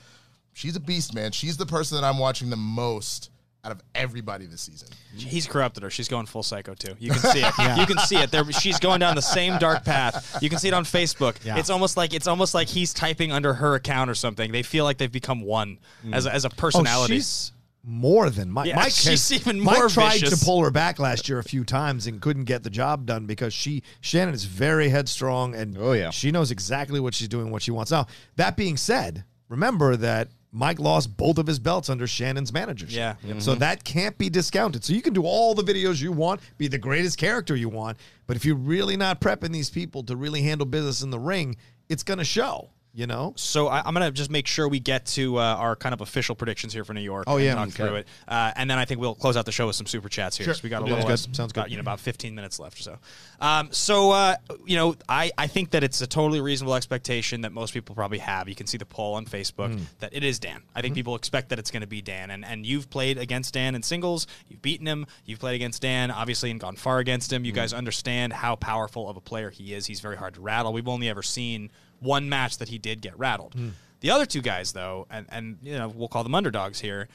She's a beast, man. She's the person that I'm watching the most out of everybody this season. He's corrupted her. She's going full psycho too. You can see it. You can see it. There, she's going down the same dark path. You can see it on Facebook. Yeah. It's almost like it's almost like he's typing under her account or something. They feel like they've become one mm. as a, as a oh, personality. Oh, she's more than Mike. Yeah, Mike she's has- even Mike tried vicious. to pull her back last year a few times and couldn't get the job done because she Shannon is very headstrong and Oh, yeah. she knows exactly what she's doing, what she wants. Now that being said, remember that Mike lost both of his belts under Shannon's managership. Yeah. So mm-hmm. that can't be discounted. So you can do all the videos you want, be the greatest character you want, but if you're really not prepping these people to really handle business in the ring, it's going to show. You know, So I, I'm gonna just make sure we get to uh, our kind of official predictions here for New York. Oh, and yeah. talk Okay. through it, uh, and then I think we'll close out the show with some super chats here. Sure. So we got a little good. Sounds good. about, you know about 15 minutes left or so. Um, so uh, you know, I I think that it's a totally reasonable expectation that most people probably have. You can see the poll on Facebook Hmm. that it is Dan. I think Mm-hmm. people expect that it's going to be Dan, and and you've played against Dan in singles. You've beaten him. You've played against Dan, obviously, and gone far against him. You Mm. guys understand how powerful of a player he is. He's very hard to rattle. We've only ever seen one match that he did get rattled. Hmm. The other two guys, though, and and you know we'll call them underdogs here.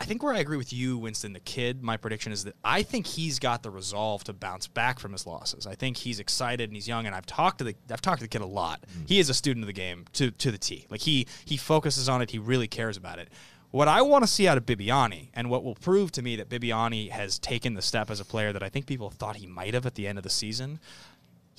I think where I agree with you, Winston, the kid, my prediction is that I think he's got the resolve to bounce back from his losses. I think he's excited and he's young, and I've talked to the I've talked to the kid a lot. He is a student of the game to to the T. Like he he focuses on it. He really cares about it. What I want to see out of Bibbiani, and what will prove to me that Bibbiani has taken the step as a player that I think people thought he might have at the end of the season,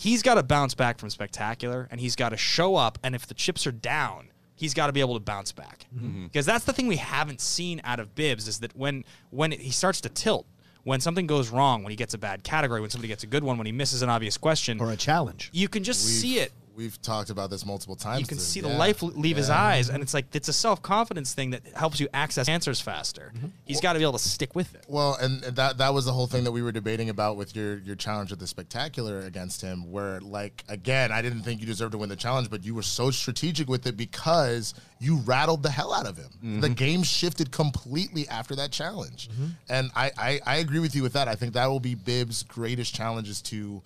he's got to bounce back from spectacular, and he's got to show up. And if the chips are down, he's got to be able to bounce back mm-hmm. because that's the thing we haven't seen out of Bibbs is that when when he starts to tilt. When something goes wrong, when he gets a bad category, when somebody gets a good one, when he misses an obvious question, or a challenge, you can just see it We've talked about this multiple times. you can see Yeah. the life leave his eyes, and it's like it's a self confidence thing that helps you access answers faster. Mm-hmm. He's got to be able to stick with it. Well, and that that was the whole thing that we were debating about with your your challenge at the spectacular against him, where like again, I didn't think you deserved to win the challenge, but you were so strategic with it because you rattled the hell out of him. The mm-hmm. game shifted completely after that challenge, mm-hmm. and I, I I agree with you with that. I think that will be Bibbs' greatest challenge is to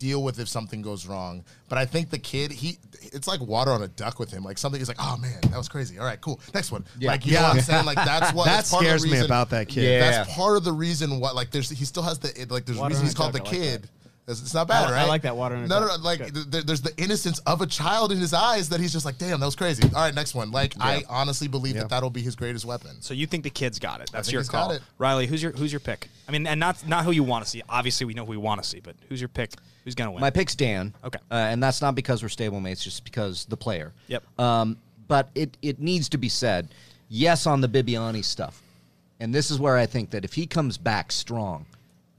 deal with if something goes wrong. But I think the kid, he it's like water on a duck with him. Like something he's like, oh man, that was crazy. All right, cool. Next one. Like you know Yeah. what I'm saying? Like that's what That that's part of the scares me reason- about that kid. Yeah. That's part of the reason why like there's he still has the like there's Water reason he's called the I like kid. It's it's not bad, I- I like that, water on a No, no, no. Like th- there's the innocence of a child in his eyes that he's just like, damn, that was crazy. All right, next one. Like I honestly believe that that'll be his greatest weapon. So you think the kid's got it? That's think your he's got call, it. Riley. Who's your who's your pick? I mean, and not not who you want to see. Obviously, we know who we want to see, but who's your pick? Who's gonna win? My pick's Dan. Okay. Uh, and that's not because we're stablemates, just because the player. Yep. Um, but it, it needs to be said, yes, on the Bibbiani stuff. And this is where I think that if he comes back strong,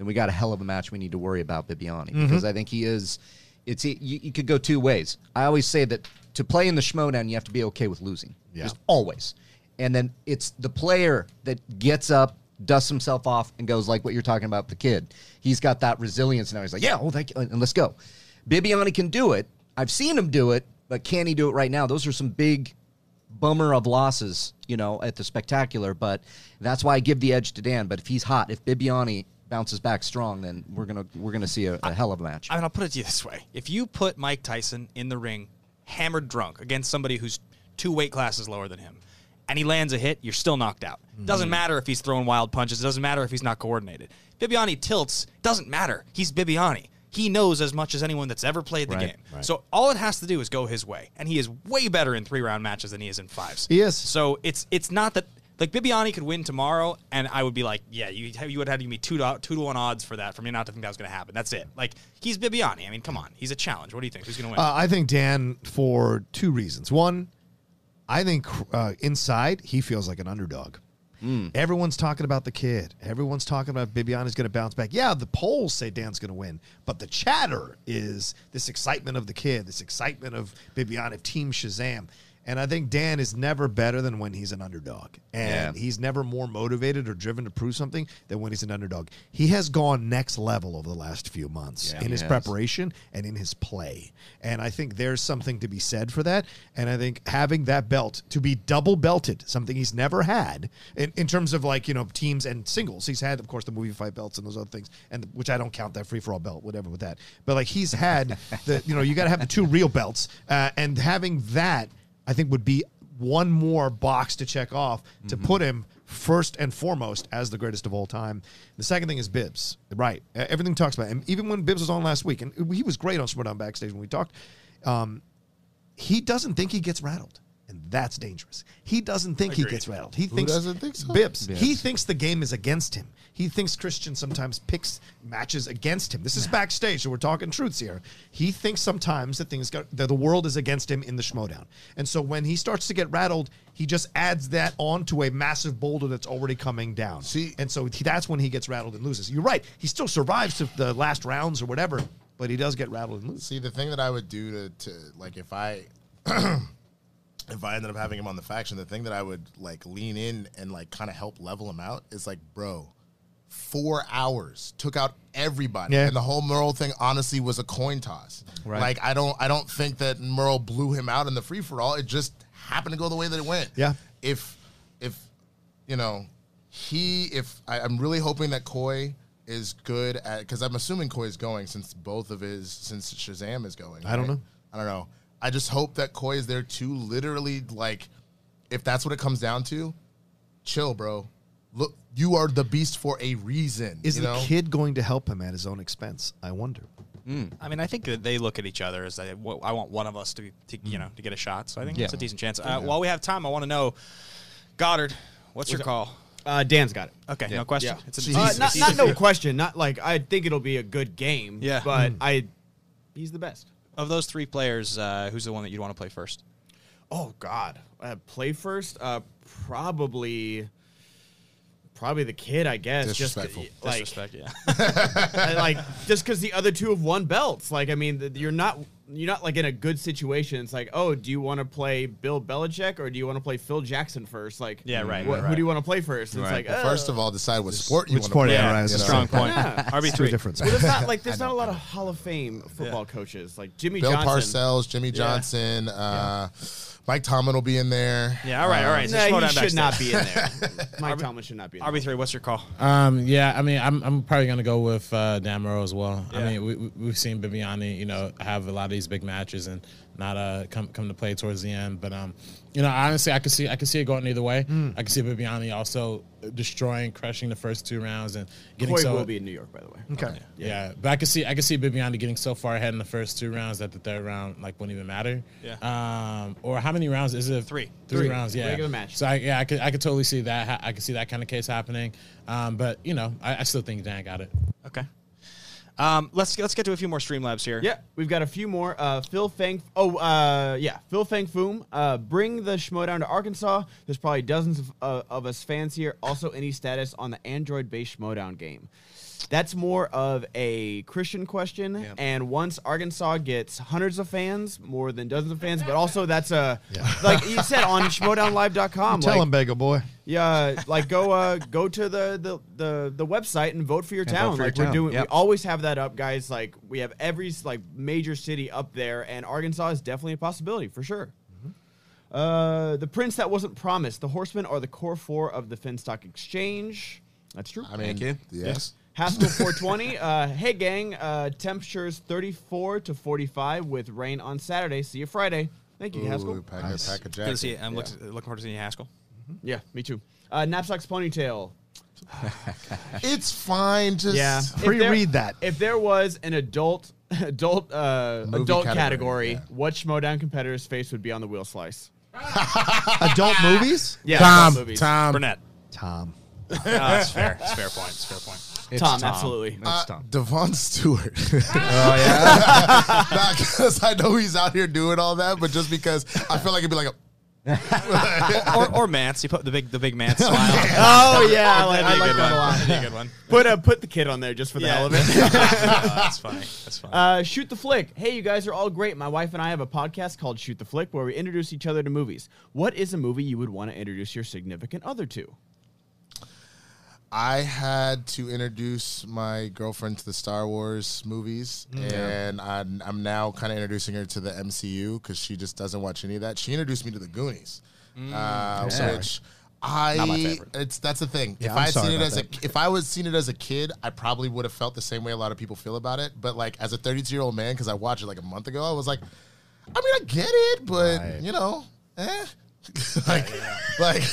then we got a hell of a match we need to worry about Bibbiani. Mm-hmm. Because I think he is, it's you, you could go two ways. I always say that to play in the Schmodown, you have to be okay with losing. Yeah. Just always. And then it's the player that gets up, dusts himself off, and goes like what you're talking about, the kid. He's got that resilience now. He's like, yeah, oh, thank you, and let's go. Bibbiani can do it. I've seen him do it, but can he do it right now? Those are some big bummer of losses, you know, at the spectacular. But that's why I give the edge to Dan. But if he's hot, if Bibbiani bounces back strong, then we're gonna we're gonna see a, a hell of a match. I mean, I'll put it to you this way: if you put Mike Tyson in the ring, hammered drunk, against somebody who's two weight classes lower than him, and he lands a hit, you're still knocked out. Mm-hmm. Doesn't matter if he's throwing wild punches. It doesn't matter if he's not coordinated. Bibbiani tilts. Doesn't matter. He's Bibbiani. He knows as much as anyone that's ever played the Right, game. So all it has to do is go his way, and he is way better in three round matches than he is in fives. He is. So it's it's not that like Bibbiani could win tomorrow, and I would be like, yeah, you you would have to give me two to two to one odds for that for me not to think that was going to happen. That's it. Like he's Bibbiani. I mean, come on, he's a challenge. What do you think? Who's going to win? Uh, I think Dan for two reasons. One, I think uh, inside he feels like an underdog. Everyone's talking about the kid. Everyone's talking about Bibbiani's going to bounce back. Yeah, the polls say Dan's going to win, but the chatter is this excitement of the kid, this excitement of Bibbiani, of Team Shazam. And I think Dan is never better than when he's an underdog. And Yeah. he's never more motivated or driven to prove something than when he's an underdog. He has gone next level over the last few months in his has. preparation and in his play. And I think there's something to be said for that. And I think having that belt to be double belted, something he's never had in, in terms of like, you know, teams and singles. He's had, of course, the movie fight belts and those other things, and which I don't count that free for all belt, whatever with that. But like he's had the, you know, you got to have the two real belts. Uh, and having that, I think, would be one more box to check off to put him first and foremost as the greatest of all time. The second thing is Bibbs, right? Everything talks about him. Even when Bibbs was on last week, and he was great on Schmodown backstage when we talked. Um, he doesn't think he gets rattled, and that's dangerous. He doesn't think he gets rattled. He thinks doesn't think so? Bibbs. He thinks the game is against him. He thinks Christian sometimes picks matches against him. This is backstage, so we're talking truths here. He thinks sometimes that things got, that the world is against him in the Schmodown, and so when he starts to get rattled, he just adds that on to a massive boulder that's already coming down. See- and so he, that's when he gets rattled and loses. You're right. He still survives to the last rounds or whatever, but he does get rattled and loses. See, the thing that I would do to, to like if I if I ended up having him on the faction, the thing that I would like lean in and like kind of help level him out is like, bro, four hours took out everybody, Yeah. and the whole Murrell thing honestly was a coin toss. Right. Like I don't I don't think that Murrell blew him out in the free for all. It just happened to go the way that it went. Yeah. If if you know he if I, I'm really hoping that Coy is good at because I'm assuming is going since both of his since Shazam is going. I don't know. I don't know. I just hope that Coy is there too. Literally, like, if that's what it comes down to, chill, bro. Look, you are the beast for a reason. Is you the know? kid going to help him at his own expense? I wonder. I mean, I think that they look at each other as I, well, I want one of us to, be, to you know to get a shot. So I think Yeah. it's a decent chance. Uh, While we have time, I want to know, Goddard, What's your call? Uh, Dan's got it. Okay, no question. Yeah. It's a Uh, not, not no question. Not like I think it'll be a good game. Yeah. but Mm. I, he's the best. Of those three players, uh, who's the one that you'd want to play first? Oh God, uh, play first. Uh, probably, probably the kid. I guess. Disrespectful. Just, like, Disrespect, yeah. Like just because the other two have won belts. Like I mean, you're not you're not like in a good situation. It's like, oh, do you want to play Bill Belichick or do you want to play Phil Jackson first? Like, Yeah, right, wh- right, Who do you want to play first? And Right. It's like, Well, uh, first of all, decide what sport you want to play. yeah, Yeah, right, it's a strong point. Yeah. RB Two three. difference. well, there's not like there's not a lot of Hall of Fame football coaches like Jimmy Bill Johnson. Parcells, Jimmy Johnson, uh, Mike Tomlin will be in there. Yeah, all right, all right. So Nah, slow he down should backstage. not be in there. Mike Tomlin should not be in there. RB three. What's your call? Um, yeah, I mean, I'm, I'm probably gonna go with uh, Dan Murrell as well. Yeah. I mean, we, we, we've seen Bibbiani, you know, have a lot of these big matches and not uh come come to play towards the end. But um, you know, honestly, I could see I could see it going either way. Hmm. I could see Bibbiani also destroying, crushing the first two rounds and getting Coy so will be in New York, by the way. Okay. yeah, but I could see I could see Bibbiani getting so far ahead in the first two rounds that the third round like wouldn't even matter. Yeah. Um, or how many rounds is it? Three. Three, Three. rounds. Yeah. Regular match. So I, yeah, I could I could totally see that. I could see that kind of case happening. Um, but you know, I, I still think Dan got it. Okay. Um, let's let's get to a few more Streamlabs here. Yeah, we've got a few more. Uh, Phil Fang. Oh, uh, yeah, Phil Fang Foom. Uh, bring the schmo down to Arkansas. There's probably dozens of, uh, of us fans here. Also, any status on the Android-based Schmodown game? That's more of a Christian question. And once Arkansas gets hundreds of fans, more than dozens of fans, but also that's a like you said on schmodownlive.com. Tell like, him, Bagel Boy. yeah, like go uh go to the the the, the website and vote for your vote town. for your like we're town. doing, Yep. we always have that up, guys. Like we have every like major city up there, and Arkansas is definitely a possibility for sure. Uh, the prince that wasn't promised. The horsemen are the core four of the Finstock Exchange. That's true. I mean, yes. Haskell 420. Uh, hey gang, uh, temperatures 34 to 45 with rain on Saturday. See you Friday. Thank you, Haskell. Pack, a, pack a Good to see you. I'm look- looking forward to seeing you, Haskell. Yeah, me too. Uh, knapsack's ponytail. It's fine. Just Yeah. Pre-read that. If there was an adult adult uh, Movie adult category, category, yeah. what Schmodown competitor's face would be on the wheel slice? Adult movies? Yeah, Tom, adult movies. Tom, Burnett. Tom. Oh, that's fair. It's fair point. It's fair point. It's Tom, absolutely. It's Uh, Tom. Devon Stewart. Oh yeah. Not because I know he's out here doing all that, but just because I feel like it'd be like a. or, or Mance. You put the big the big Mance smile. Oh yeah, I like, I That'd be a like good that a one. lot. That'd be a good one. Put uh, put the kid on there just for the Yeah. hell of it. Oh, that's funny. That's funny. Uh, Shoot the Flick. Hey, you guys are all great. My wife and I have a podcast called Shoot the Flick where we introduce each other to movies. What is a movie you would want to introduce your significant other to? I had to introduce my girlfriend to the Star Wars movies, and I'm, I'm now kind of introducing her to the MCU because she just doesn't watch any of that. She introduced me to the Goonies, uh, which I Not my it's that's the thing. Yeah, if I'm I had seen it about as a if I was seen it as a kid, I probably would have felt the same way a lot of people feel about it. But like as a 32 year old man, because I watched it like a month ago, I was like, I mean, I get it, but Right. you know, eh. like, like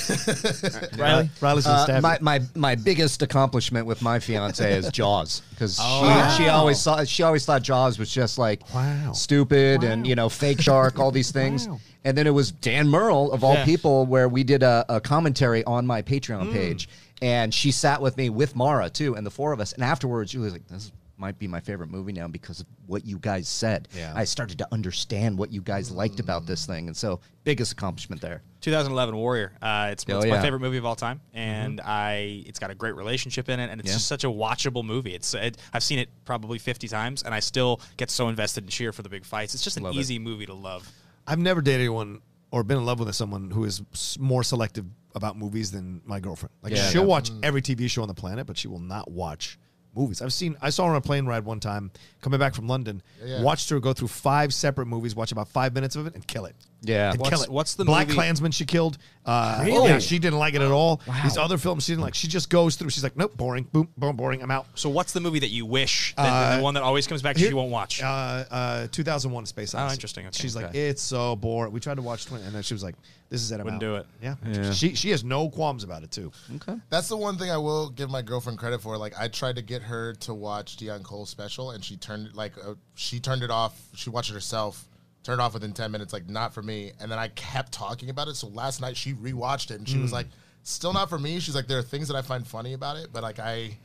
Riley? Riley's Uh, stab my, my my biggest accomplishment with my fiance is Jaws because Oh, she, she always saw she always thought Jaws was just like Wow. stupid and you know fake shark all these things. And then it was Dan Murrell of all Yeah. people where we did a, a commentary on my Patreon Mm. page. And she sat with me with Mara too and the four of us. And afterwards she was like this might be my favorite movie now because of what you guys said. Yeah. I started to understand what you guys liked mm. about this thing and so biggest accomplishment there. 2011 Warrior. Uh, it's, Oh, it's yeah. my favorite movie of all time, mm-hmm. and I it's got a great relationship in it, and it's Yeah. just such a watchable movie. It's it, I've seen it probably 50 times, and I still get so invested and cheer for the big fights. It's just an Love it. easy movie to love. I've never dated anyone or been in love with someone who is more selective about movies than my girlfriend. Like Yeah. she'll Yeah. watch mm. every TV show on the planet, but she will not watch movies. I've seen I saw her on a plane ride one time coming back from London. Yeah. Watched her go through five separate movies, watch about five minutes of it, and kill it. Yeah. and What's- kill it. what's the Black movie- Klansman she killed? Uh, Really? Yeah, she didn't like it at all. These other films she didn't like. She just goes through. She's like, nope, boring. Boom, boom, boring. I'm out. So, what's the movie that you wish that the one that always comes back to Here- you won't watch? Uh, uh, 2001: Space Oh, Odyssey. interesting. Okay. She's like, it's so boring. We tried to watch 20, and then she was like, this is it. I'm Wouldn't out." do it. Yeah. Yeah. She she has no qualms about it too. Okay. That's the one thing I will give my girlfriend credit for. Like I tried to get her to watch Dion Cole's special, and she turned like uh, she turned it off. She watched it herself, turned off within ten minutes. Like not for me. And then I kept talking about it. So last night she rewatched it, and she was like, still not for me. She's like, there are things that I find funny about it, but like I,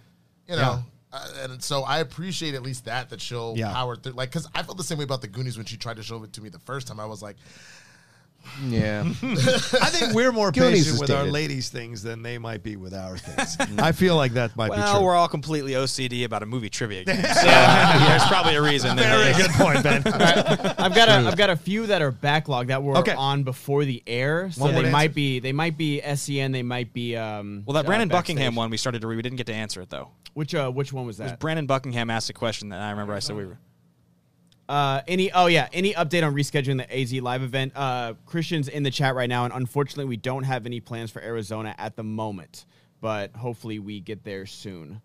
you know. Uh, and so I appreciate at least that that she'll Yeah. power through. Like, because I felt the same way about the Goonies when she tried to show it to me the first time. I was like, Yeah. I think we're more Goonies patient is with our dated. ladies' things than they might be with our things. I feel like that might be Well, true. we're all completely OCD about a movie trivia game. So there's probably a reason. that Very they- good point, Ben. I've got a, I've got a few that are backlogged that were Okay. on before the air, so One they more might answer. be they might be SEN, they might be um. Well, that uh, Brandon backstage. Buckingham one we started to read. We didn't get to answer it though. Which uh, which one was It was that? Brandon Buckingham asked a question that I remember I said we were. Uh, any oh yeah, any update on rescheduling the AZ live event? Uh, Christian's in the chat right now, and unfortunately, we don't have any plans for Arizona at the moment, but hopefully, we get there soon.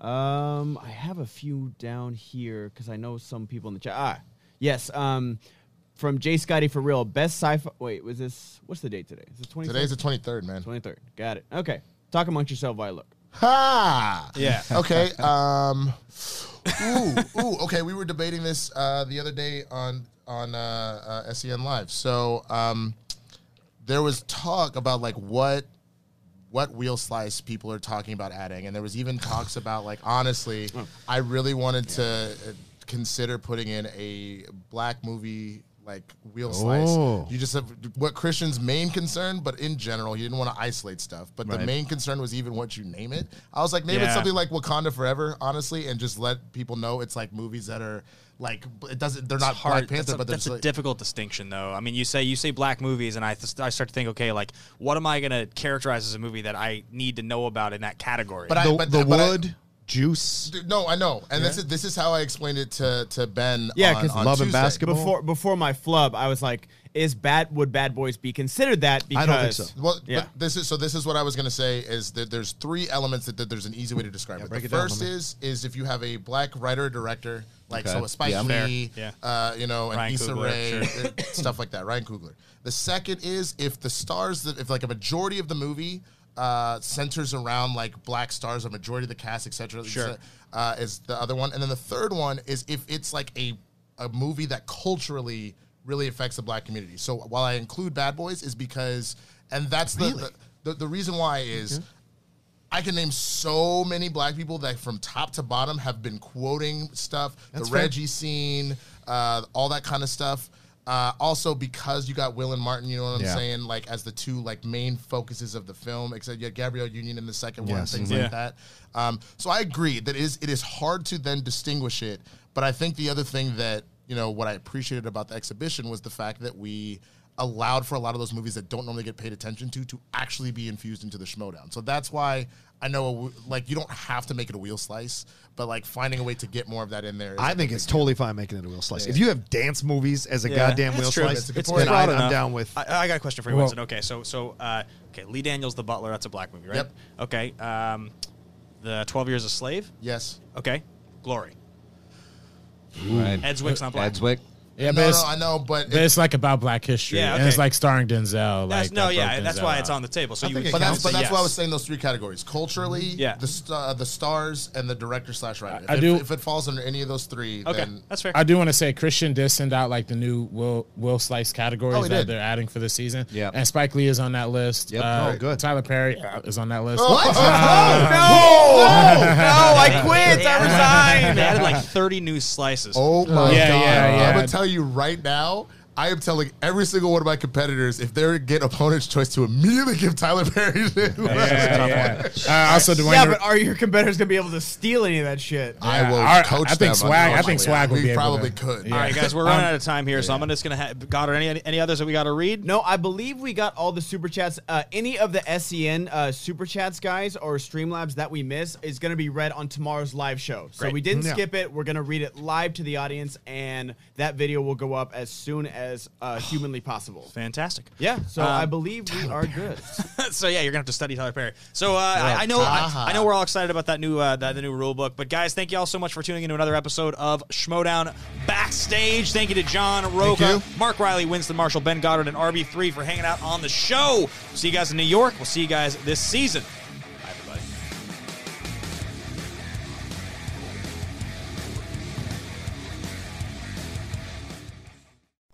Um, I have a few down here because I know some people in the chat. Ah, yes. Um, from Jay Scotty for real, best sci-fi. Wait, was this? What's the date today? Is it twenty? today's the 23rd, man. twenty third. Got it. Okay, talk amongst yourself while I look. Ha! Yeah. Okay. Um. Ooh. Ooh. Okay. We were debating this uh, the other day on on uh, uh, SEN Live. So um, there was talk about like what what wheel slice people are talking about adding, and there was even talks about like honestly, I really wanted to uh, consider putting in a black movie like wheel slice. Oh. You just have what Christian's main concern, but in general, he didn't want to isolate stuff. But the main concern was even what you name it. I was like, name it something like Wakanda Forever, honestly, and just let people know it's like movies that are like it doesn't. They're not hard. Black Panther, that's a, but they're that's just a like, difficult distinction, though. I mean, you say you say black movies, and I th- I start to think, okay, like what am I going to characterize as a movie that I need to know about in that category? But I- the but- the I- wood, juice. Dude, no, I know, and this is this is how I explained it to to Ben. Yeah, on, 'cause on Love and Basketball? Before before my flub, I was like, "Is bad would Bad Boys be considered that?" Because I don't think so. Well, Yeah. but this is so. This is what I was going to say is that there's three elements that, that there's an easy way to describe it. The it first homie. is is if you have a black writer director like Okay. so a Spike Yeah. Lee, Fair. uh, you know, and Ryan Issa Coogler, Rae, sure. uh, stuff like that. Ryan Coogler. The second is if the stars that if like a majority of the movie uh, centers around like black stars, a majority of the cast, etc. Sure. Uh, is the other one, and then the third one is if it's like a a movie that culturally really affects the black community. So while I include Bad Boys, is because, and that's the, the, the the reason why is. I can name so many black people that from top to bottom have been quoting stuff, That's the fair. Reggie scene, uh, all that kind of stuff. Uh, also, because you got Will and Martin, you know what I'm Yeah. saying, like as the two like main focuses of the film. Except you had Gabrielle Union in the second one, things Yeah. like that. Um, so I agree that it is it is hard to then distinguish it. But I think the other thing that you know what I appreciated about the exhibition was the fact that we allowed for a lot of those movies that don't normally get paid attention to to actually be infused into the schmodown. So that's why I know a w- like you don't have to make it a wheel slice, but like finding a way to get more of that in there. Is I like, think it's deal. totally fine making it a wheel slice. If you have dance movies as a Yeah, goddamn that's wheel true. slice, It's a good it's then I, I'm down with. I, I got a question for you, Well- Winston. Okay, so so uh, okay, Lee Daniels, The Butler. That's a black movie, right? Yep. Okay. Um, the Twelve Years a Slave. Yes. Okay. Glory. Right. Ed Zwick's not black. Ed Zwick. Yeah, no, but, no, it's, I know, but but it's like about Black history, Yeah, and it's like starring Denzel. That's, Like no, that yeah, broke that's Denzel why it's on the table. So I you think would But that's counts. but say that's why I was saying those three categories: culturally, Yeah. the st- uh, the stars, and the director slash writer. If I it, do- if it falls under any of those three, Okay, then that's fair. I do want to say Christian did send out like the new Will Will Slice categories Oh, that did. they're adding for the season. Yeah. and Spike Lee is on that list. Yep. Uh, Oh, good. Tyler Perry uh, is on that list. What? No, no, I quit. I resigned. They added like 30 new slices. Oh my god! yeah, yeah. I'm tell you right now. I am telling every single one of my competitors if they get opponent's choice to immediately give Tyler Perry. to- Yeah, yeah. Uh, also, Dwayne. Yeah, but are your competitors gonna be able to steal any of that shit? I will Our- coach I think them, Swag- I think unfortunately. Swag will we be able probably to- could. Yeah. All right, guys, we're running Um, out of time here, so I'm just gonna. Ha- Goddard, any any others that we got to read? No, I believe we got all the super chats. Uh, any of the SEN uh, super chats, guys, or Streamlabs that we miss is going to be read on tomorrow's live show. So Great. we didn't Yeah. skip it. We're going to read it live to the audience, and that video will go up as soon as uh, humanly possible. Fantastic. Yeah, so Um, I believe we are good. so yeah, you're gonna have to study Tyler Perry. So uh, I, I know I, I know we're all excited about that new uh, that the new rule book. But guys, thank you all so much for tuning into another episode of Schmodown Backstage. Thank you to John Rocha, Mark Riley, Winston Marshall, Ben Goddard, and RB3 for hanging out on the show. See you guys in New York. We'll see you guys this season.